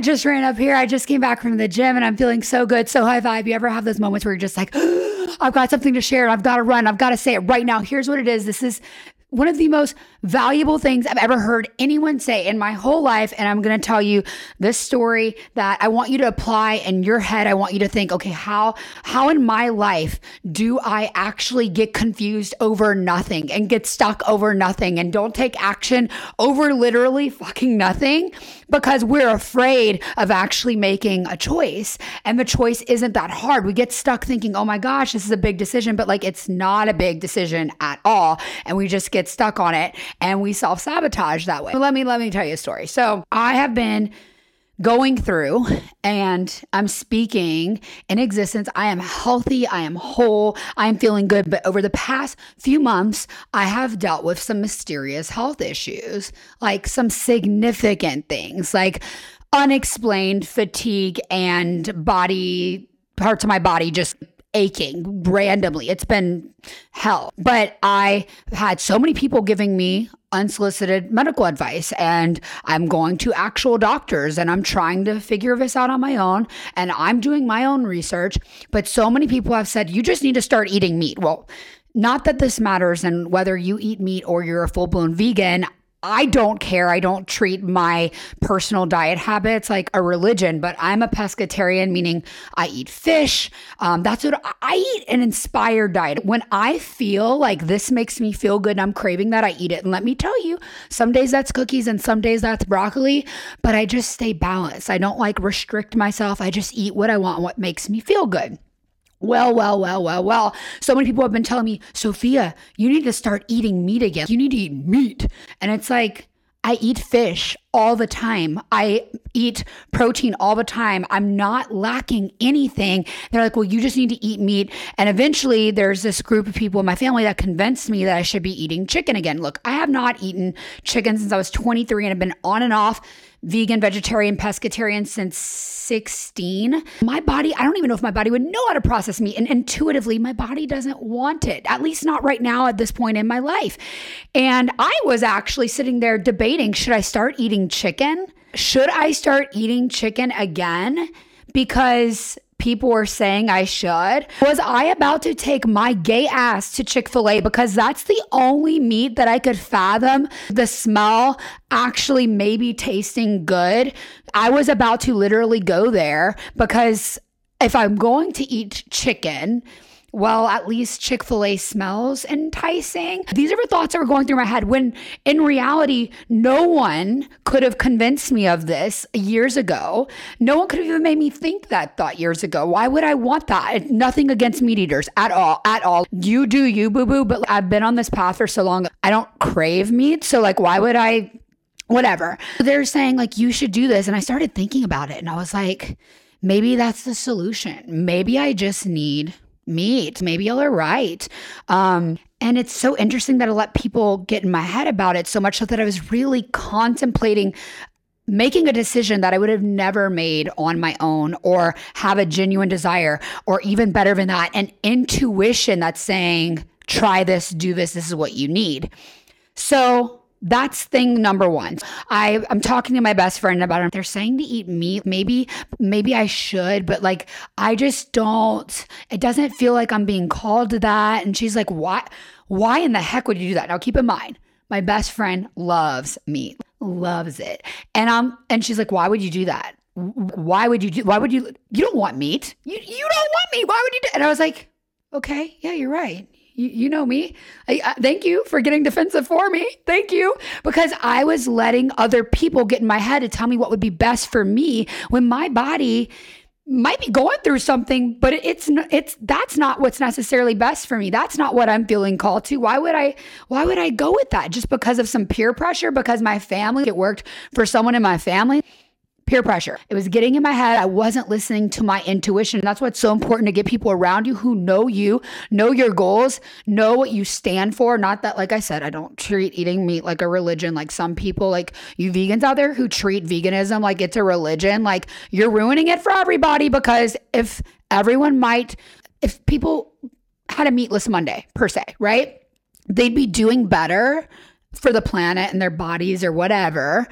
I just ran up here. I just came back from the gym and I'm feeling so good, so high vibe. You ever have those moments where you're just like, I've got something to share. I've got to run. I've got to say it right now. Here's what it is. This is one of the most valuable things I've ever heard anyone say in my whole life. And I'm going to tell you this story that I want you to apply in your head. I want you to think, okay, how, how in my life do I actually get confused over nothing and get stuck over nothing and don't take action over literally fucking nothing because we're afraid of actually making a choice. And the choice isn't that hard. We get stuck thinking, oh my gosh, this is a big decision, but like it's not a big decision at all. And we just get stuck on it and we self sabotage that way. Let me let me tell you a story. So I have been going through and I'm speaking in existence. I am healthy. I am whole. I am feeling good. But over the past few months, I have dealt with some mysterious health issues, like some significant things, like unexplained fatigue and body parts of my body just aching randomly. It's been hell. But I had so many people giving me unsolicited medical advice and I'm going to actual doctors and I'm trying to figure this out on my own and I'm doing my own research. But so many people have said, you just need to start eating meat. Well, not that this matters and whether you eat meat or you're a full blown vegan. I don't care. I don't treat my personal diet habits like a religion, but I'm a pescatarian, meaning I eat fish. Um, that's what I eat an inspired diet. When I feel like this makes me feel good and I'm craving that, I eat it. And let me tell you, some days that's cookies and some days that's broccoli, but I just stay balanced. I don't like restrict myself. I just eat what I want, what makes me feel good. Well, well, well, well, well. So many people have been telling me, Sophia, you need to start eating meat again. You need to eat meat. And it's like, I eat fish all the time. I eat protein all the time. I'm not lacking anything. They're like, well, you just need to eat meat. And eventually, there's this group of people in my family that convinced me that I should be eating chicken again. Look, I have not eaten chicken since I was 23 and have been on and off vegan, vegetarian, pescatarian since 16. My body, I don't even know if my body would know how to process meat. And intuitively, my body doesn't want it, at least not right now at this point in my life. And I was actually sitting there debating should I start eating chicken? Should I start eating chicken again? Because people were saying I should. Was I about to take my gay ass to Chick fil A because that's the only meat that I could fathom the smell actually maybe tasting good? I was about to literally go there because if I'm going to eat chicken, well, at least Chick fil A smells enticing. These are the thoughts that were going through my head when in reality, no one could have convinced me of this years ago. No one could have even made me think that thought years ago. Why would I want that? Nothing against meat eaters at all, at all. You do you, boo boo, but I've been on this path for so long. I don't crave meat. So, like, why would I? Whatever. They're saying, like, you should do this. And I started thinking about it and I was like, maybe that's the solution. Maybe I just need meat. Maybe are right. Um, and it's so interesting that I let people get in my head about it so much so that I was really contemplating making a decision that I would have never made on my own or have a genuine desire, or even better than that, an intuition that's saying, try this, do this, this is what you need. So that's thing number one. I I'm talking to my best friend about it. They're saying to eat meat. Maybe maybe I should, but like I just don't. It doesn't feel like I'm being called to that. And she's like, "Why? Why in the heck would you do that?" Now keep in mind, my best friend loves meat, loves it, and um, and she's like, "Why would you do that? Why would you do? Why would you? You don't want meat. You you don't want meat. Why would you do?" And I was like, "Okay, yeah, you're right you, you know me. I, thank you for getting defensive for me. Thank you. Because I was letting other people get in my head to tell me what would be best for me when my body might be going through something but it's it's that's not what's necessarily best for me that's not what i'm feeling called to why would i why would i go with that just because of some peer pressure because my family it worked for someone in my family peer pressure. It was getting in my head. I wasn't listening to my intuition. And That's what's so important to get people around you who know you, know your goals, know what you stand for. Not that, like I said, I don't treat eating meat like a religion. Like some people, like you vegans out there who treat veganism like it's a religion, like you're ruining it for everybody because if everyone might, if people had a meatless Monday per se, right? They'd be doing better for the planet and their bodies or whatever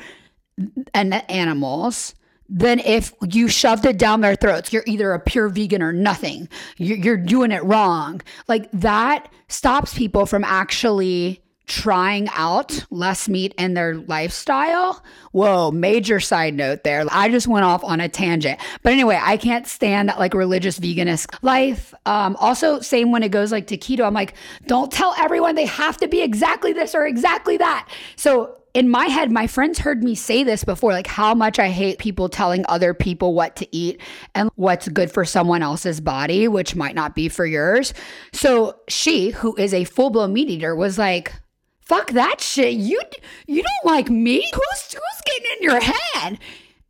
and animals than if you shoved it down their throats. You're either a pure vegan or nothing. You're doing it wrong. Like that stops people from actually trying out less meat in their lifestyle. Whoa, major side note there. I just went off on a tangent. But anyway, I can't stand that like religious veganist life. Um, also, same when it goes like to keto, I'm like, don't tell everyone they have to be exactly this or exactly that. So in my head, my friends heard me say this before, like how much I hate people telling other people what to eat and what's good for someone else's body, which might not be for yours. So she, who is a full blown meat eater, was like, fuck that shit. You you don't like me? Who's who's getting in your head?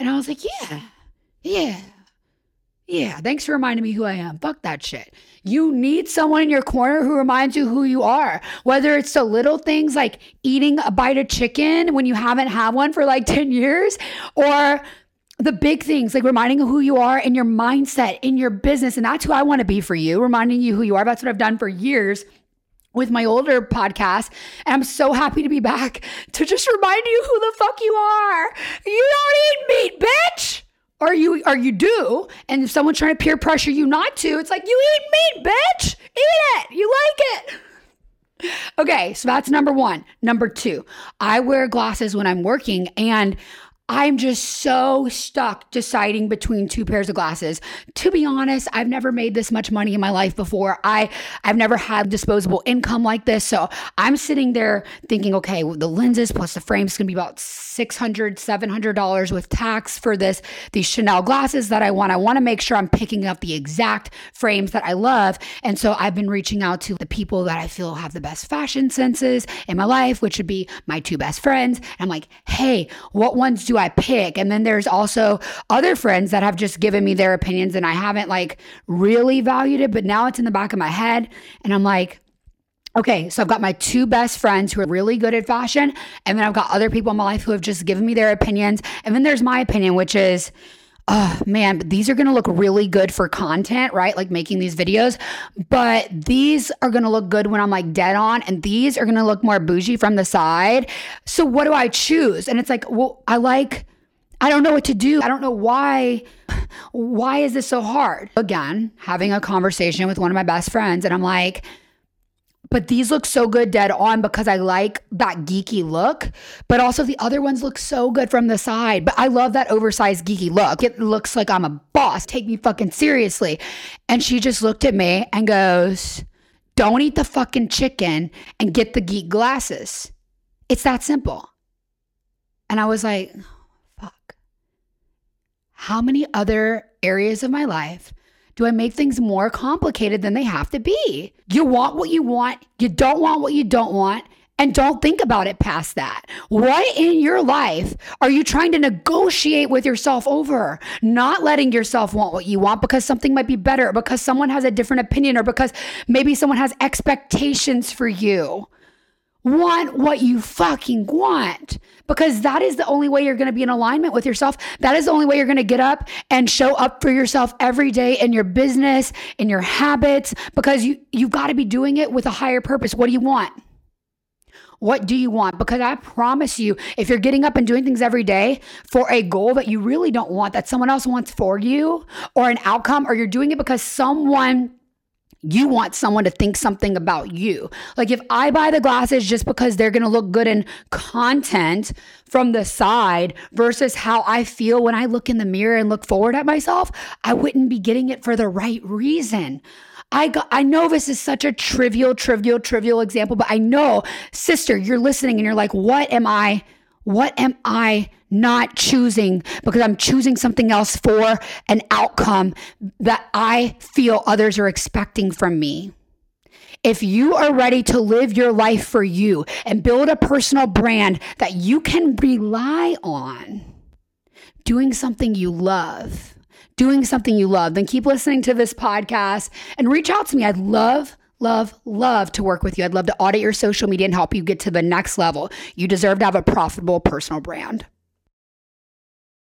And I was like, yeah, yeah, yeah. Thanks for reminding me who I am. Fuck that shit. You need someone in your corner who reminds you who you are. Whether it's the little things like eating a bite of chicken when you haven't had one for like 10 years, or the big things like reminding who you are in your mindset, in your business. And that's who I want to be for you, reminding you who you are. That's what I've done for years with my older podcast. And I'm so happy to be back to just remind you who the fuck you are. You don't eat meat, bitch. Or you or you do, and if someone's trying to peer pressure you not to, it's like you eat meat, bitch. Eat it. You like it. Okay, so that's number one. Number two, I wear glasses when I'm working, and I'm just so stuck deciding between two pairs of glasses. To be honest, I've never made this much money in my life before. I I've never had disposable income like this. So I'm sitting there thinking, okay, well, the lenses plus the frame's gonna be about $600, $700 with tax for this these Chanel glasses that I want. I want to make sure I'm picking up the exact frames that I love. And so I've been reaching out to the people that I feel have the best fashion senses in my life, which would be my two best friends. And I'm like, "Hey, what ones do I pick? And then there's also other friends that have just given me their opinions and I haven't like really valued it, but now it's in the back of my head. And I'm like, Okay, so I've got my two best friends who are really good at fashion, and then I've got other people in my life who have just given me their opinions. And then there's my opinion, which is, oh man, but these are gonna look really good for content, right? Like making these videos. But these are gonna look good when I'm like dead on, and these are gonna look more bougie from the side. So what do I choose? And it's like, well, I like, I don't know what to do. I don't know why. Why is this so hard? Again, having a conversation with one of my best friends, and I'm like, but these look so good dead on because I like that geeky look. But also the other ones look so good from the side. But I love that oversized geeky look. It looks like I'm a boss. Take me fucking seriously. And she just looked at me and goes, Don't eat the fucking chicken and get the geek glasses. It's that simple. And I was like, fuck. How many other areas of my life do I make things more complicated than they have to be? You want what you want, you don't want what you don't want, and don't think about it past that. What in your life are you trying to negotiate with yourself over? Not letting yourself want what you want because something might be better, because someone has a different opinion, or because maybe someone has expectations for you want what you fucking want because that is the only way you're going to be in alignment with yourself. That is the only way you're going to get up and show up for yourself every day in your business, in your habits because you you've got to be doing it with a higher purpose. What do you want? What do you want? Because I promise you, if you're getting up and doing things every day for a goal that you really don't want, that someone else wants for you, or an outcome, or you're doing it because someone you want someone to think something about you. Like if I buy the glasses just because they're going to look good in content from the side versus how I feel when I look in the mirror and look forward at myself, I wouldn't be getting it for the right reason. I got, I know this is such a trivial, trivial, trivial example, but I know, sister, you're listening and you're like, what am I? What am I not choosing because I'm choosing something else for an outcome that I feel others are expecting from me? If you are ready to live your life for you and build a personal brand that you can rely on, doing something you love, doing something you love, then keep listening to this podcast and reach out to me. I'd love love, love to work with you. I'd love to audit your social media and help you get to the next level. You deserve to have a profitable personal brand.